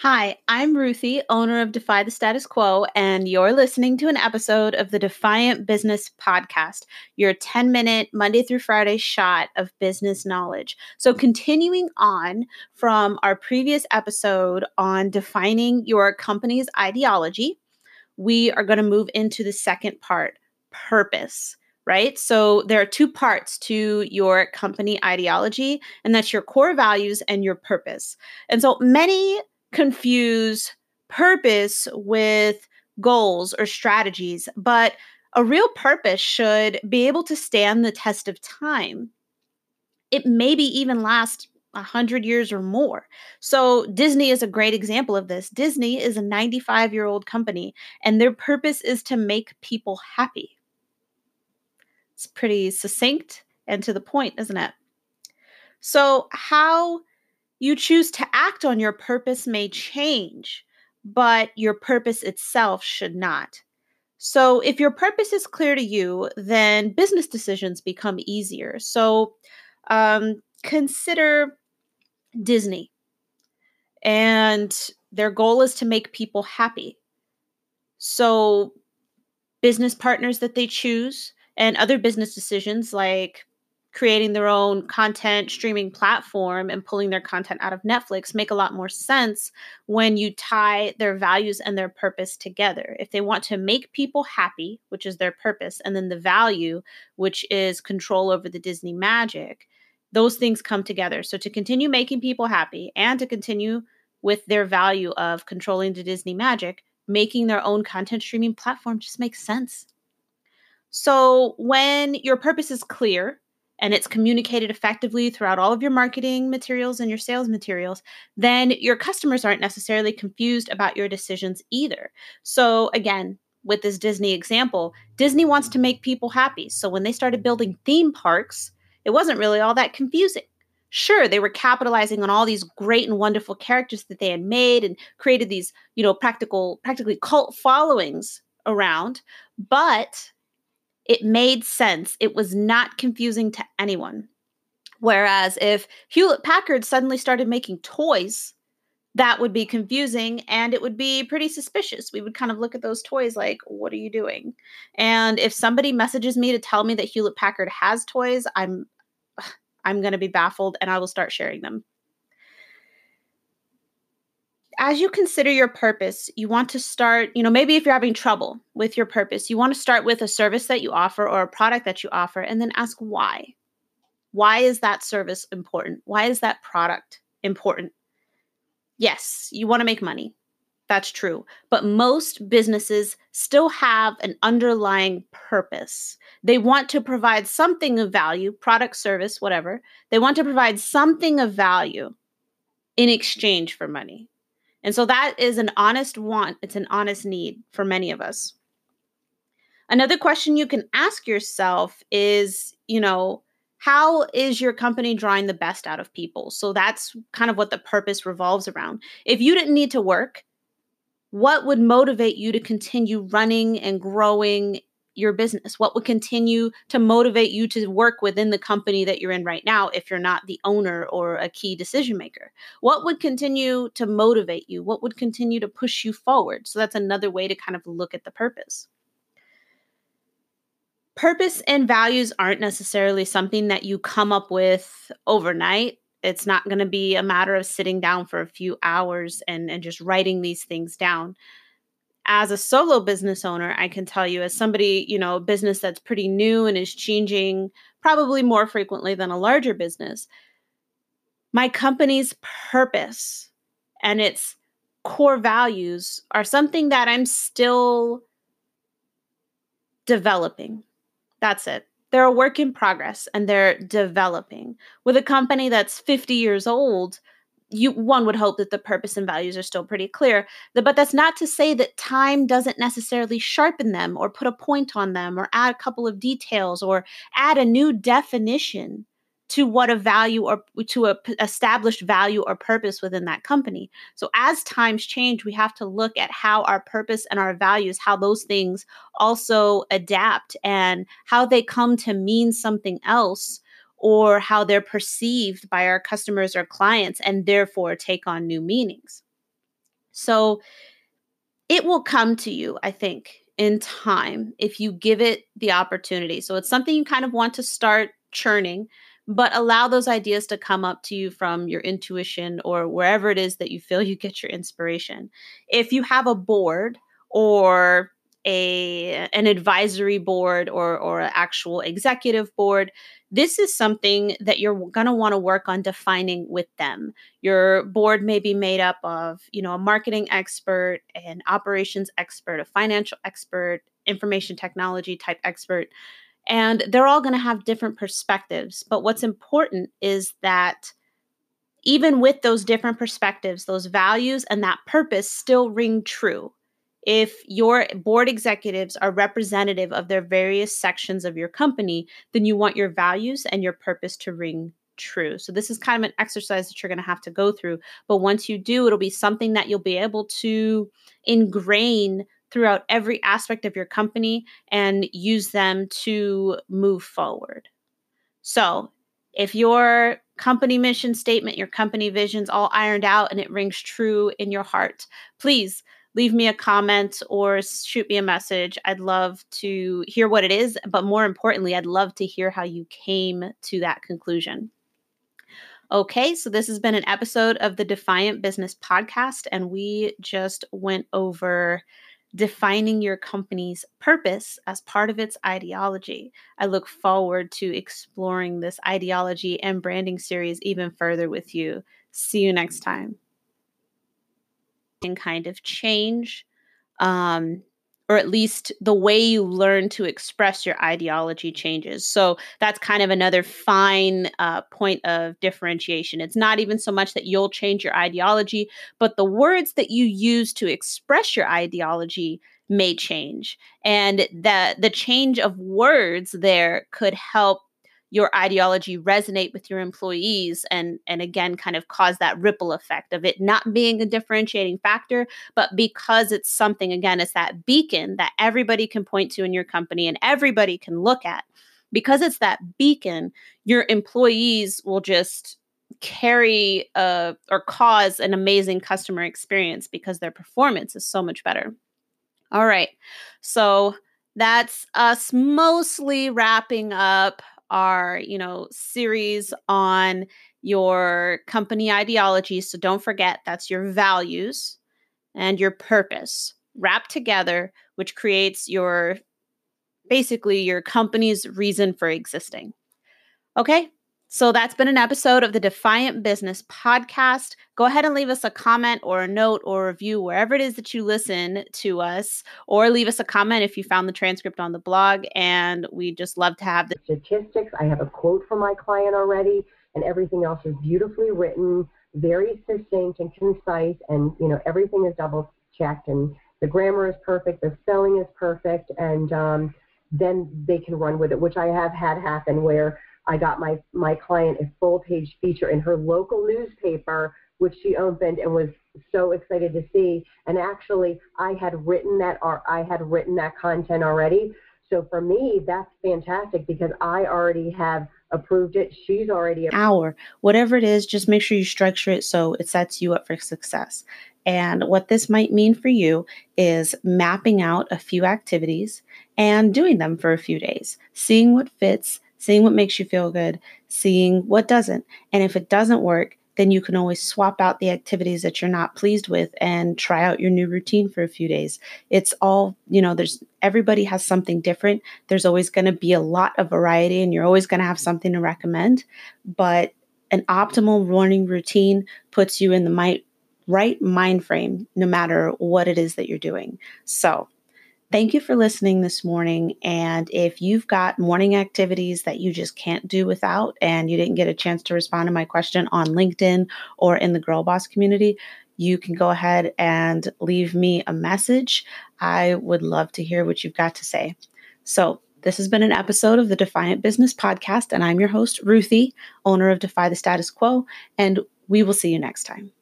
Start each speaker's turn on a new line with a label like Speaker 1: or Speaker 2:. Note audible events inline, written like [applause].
Speaker 1: Hi, I'm Ruthie, owner of Defy the Status Quo, and you're listening to an episode of the Defiant Business Podcast, your 10 minute Monday through Friday shot of business knowledge. So, continuing on from our previous episode on defining your company's ideology, we are going to move into the second part purpose right? So there are two parts to your company ideology, and that's your core values and your purpose. And so many confuse purpose with goals or strategies, but a real purpose should be able to stand the test of time. It maybe even last a hundred years or more. So Disney is a great example of this. Disney is a 95 year old company, and their purpose is to make people happy. It's pretty succinct and to the point, isn't it? So, how you choose to act on your purpose may change, but your purpose itself should not. So, if your purpose is clear to you, then business decisions become easier. So, um, consider Disney, and their goal is to make people happy. So, business partners that they choose and other business decisions like creating their own content streaming platform and pulling their content out of Netflix make a lot more sense when you tie their values and their purpose together. If they want to make people happy, which is their purpose, and then the value, which is control over the Disney magic, those things come together. So to continue making people happy and to continue with their value of controlling the Disney magic, making their own content streaming platform just makes sense. So when your purpose is clear, and it's communicated effectively throughout all of your marketing materials and your sales materials, then your customers aren't necessarily confused about your decisions either. So, again, with this Disney example, Disney wants to make people happy. So, when they started building theme parks, it wasn't really all that confusing. Sure, they were capitalizing on all these great and wonderful characters that they had made and created these, you know, practical, practically cult followings around, but it made sense. It was not confusing to anyone. Whereas if Hewlett Packard suddenly started making toys, that would be confusing and it would be pretty suspicious. We would kind of look at those toys like, what are you doing? And if somebody messages me to tell me that Hewlett Packard has toys, I'm [sighs] I'm going to be baffled and I will start sharing them as you consider your purpose, you want to start, you know, maybe if you're having trouble with your purpose, you want to start with a service that you offer or a product that you offer and then ask why. Why is that service important? Why is that product important? Yes, you want to make money. That's true. But most businesses still have an underlying purpose. They want to provide something of value, product, service, whatever. They want to provide something of value in exchange for money. And so that is an honest want, it's an honest need for many of us. Another question you can ask yourself is, you know, how is your company drawing the best out of people? So that's kind of what the purpose revolves around. If you didn't need to work, what would motivate you to continue running and growing your business? What would continue to motivate you to work within the company that you're in right now if you're not the owner or a key decision maker? What would continue to motivate you? What would continue to push you forward? So that's another way to kind of look at the purpose. Purpose and values aren't necessarily something that you come up with overnight. It's not going to be a matter of sitting down for a few hours and, and just writing these things down as a solo business owner, I can tell you, as somebody, you know, business that's pretty new and is changing probably more frequently than a larger business, my company's purpose and its core values are something that I'm still developing. That's it. They're a work in progress and they're developing. With a company that's 50 years old, you one would hope that the purpose and values are still pretty clear but that's not to say that time doesn't necessarily sharpen them or put a point on them or add a couple of details or add a new definition to what a value or to a p- established value or purpose within that company. So as times change we have to look at how our purpose and our values how those things also adapt and how they come to mean something else or how they're perceived by our customers or clients and therefore take on new meanings. So it will come to you, I think, in time if you give it the opportunity. So it's something you kind of want to start churning, but allow those ideas to come up to you from your intuition or wherever it is that you feel you get your inspiration. If you have a board or a an advisory board or or an actual executive board this is something that you're going to want to work on defining with them. Your board may be made up of you know a marketing expert an operations expert a financial expert information technology type expert and they're all going to have different perspectives. But what's important is that even with those different perspectives those values and that purpose still ring true if your board executives are representative of their various sections of your company, then you want your values and your purpose to ring true. So this is kind of an exercise that you're going to have to go through. But once you do, it'll be something that you'll be able to ingrain throughout every aspect of your company and use them to move forward. So, if your company mission statement, your company vision's all ironed out and it rings true in your heart, please leave me a comment or shoot me a message. I'd love to hear what it is, but more importantly, I'd love to hear how you came to that conclusion. Okay, so this has been an episode of the Defiant Business Podcast, and we just went over defining your company's purpose as part of its ideology. I look forward to exploring this ideology and branding series even further with you. See you next time kind of change um, or at least the way you learn to express your ideology changes. So that's kind of another fine uh, point of differentiation. It's not even so much that you'll change your ideology, but the words that you use to express your ideology may change. And the the change of words there could help your ideology resonate with your employees and and again kind of cause that ripple effect of it not being a differentiating factor but because it's something again it's that beacon that everybody can point to in your company and everybody can look at. Because it's that beacon your employees will just carry uh, or cause an amazing customer experience because their performance is so much better. All right. So that's us mostly wrapping up our, you know, series on your company ideology. So don't forget that's your values and your purpose wrapped together, which creates your basically your company's reason for existing. Okay, so that's been an episode of the Defiant Business Podcast. Go ahead and leave us a comment or a note or a review wherever it is that you listen to us, or leave us a comment if you found the transcript on the blog. And we just love to have the
Speaker 2: statistics. I have a quote from my client already, and everything else is beautifully written, very succinct and concise, and you know everything is double checked, and the grammar is perfect, the spelling is perfect, and um, then they can run with it, which I have had happen where I got my, my client a full page feature in her local newspaper, which she opened and was so excited to see. And actually, I had written that or I had written that content already. So for me, that's fantastic because I already have approved it. She's already
Speaker 1: hour, whatever it is. Just make sure you structure it so it sets you up for success. And what this might mean for you is mapping out a few activities and doing them for a few days, seeing what fits, seeing what makes you feel good, seeing what doesn't. And if it doesn't work, then you can always swap out the activities that you're not pleased with and try out your new routine for a few days. It's all, you know, there's everybody has something different. There's always going to be a lot of variety and you're always going to have something to recommend. But an optimal morning routine puts you in the mi- right mind frame no matter what it is that you're doing. So, Thank you for listening this morning. And if you've got morning activities that you just can't do without and you didn't get a chance to respond to my question on LinkedIn or in the Girl Boss community, you can go ahead and leave me a message. I would love to hear what you've got to say. So, this has been an episode of the Defiant Business Podcast, and I'm your host, Ruthie, owner of Defy the Status Quo, and we will see you next time.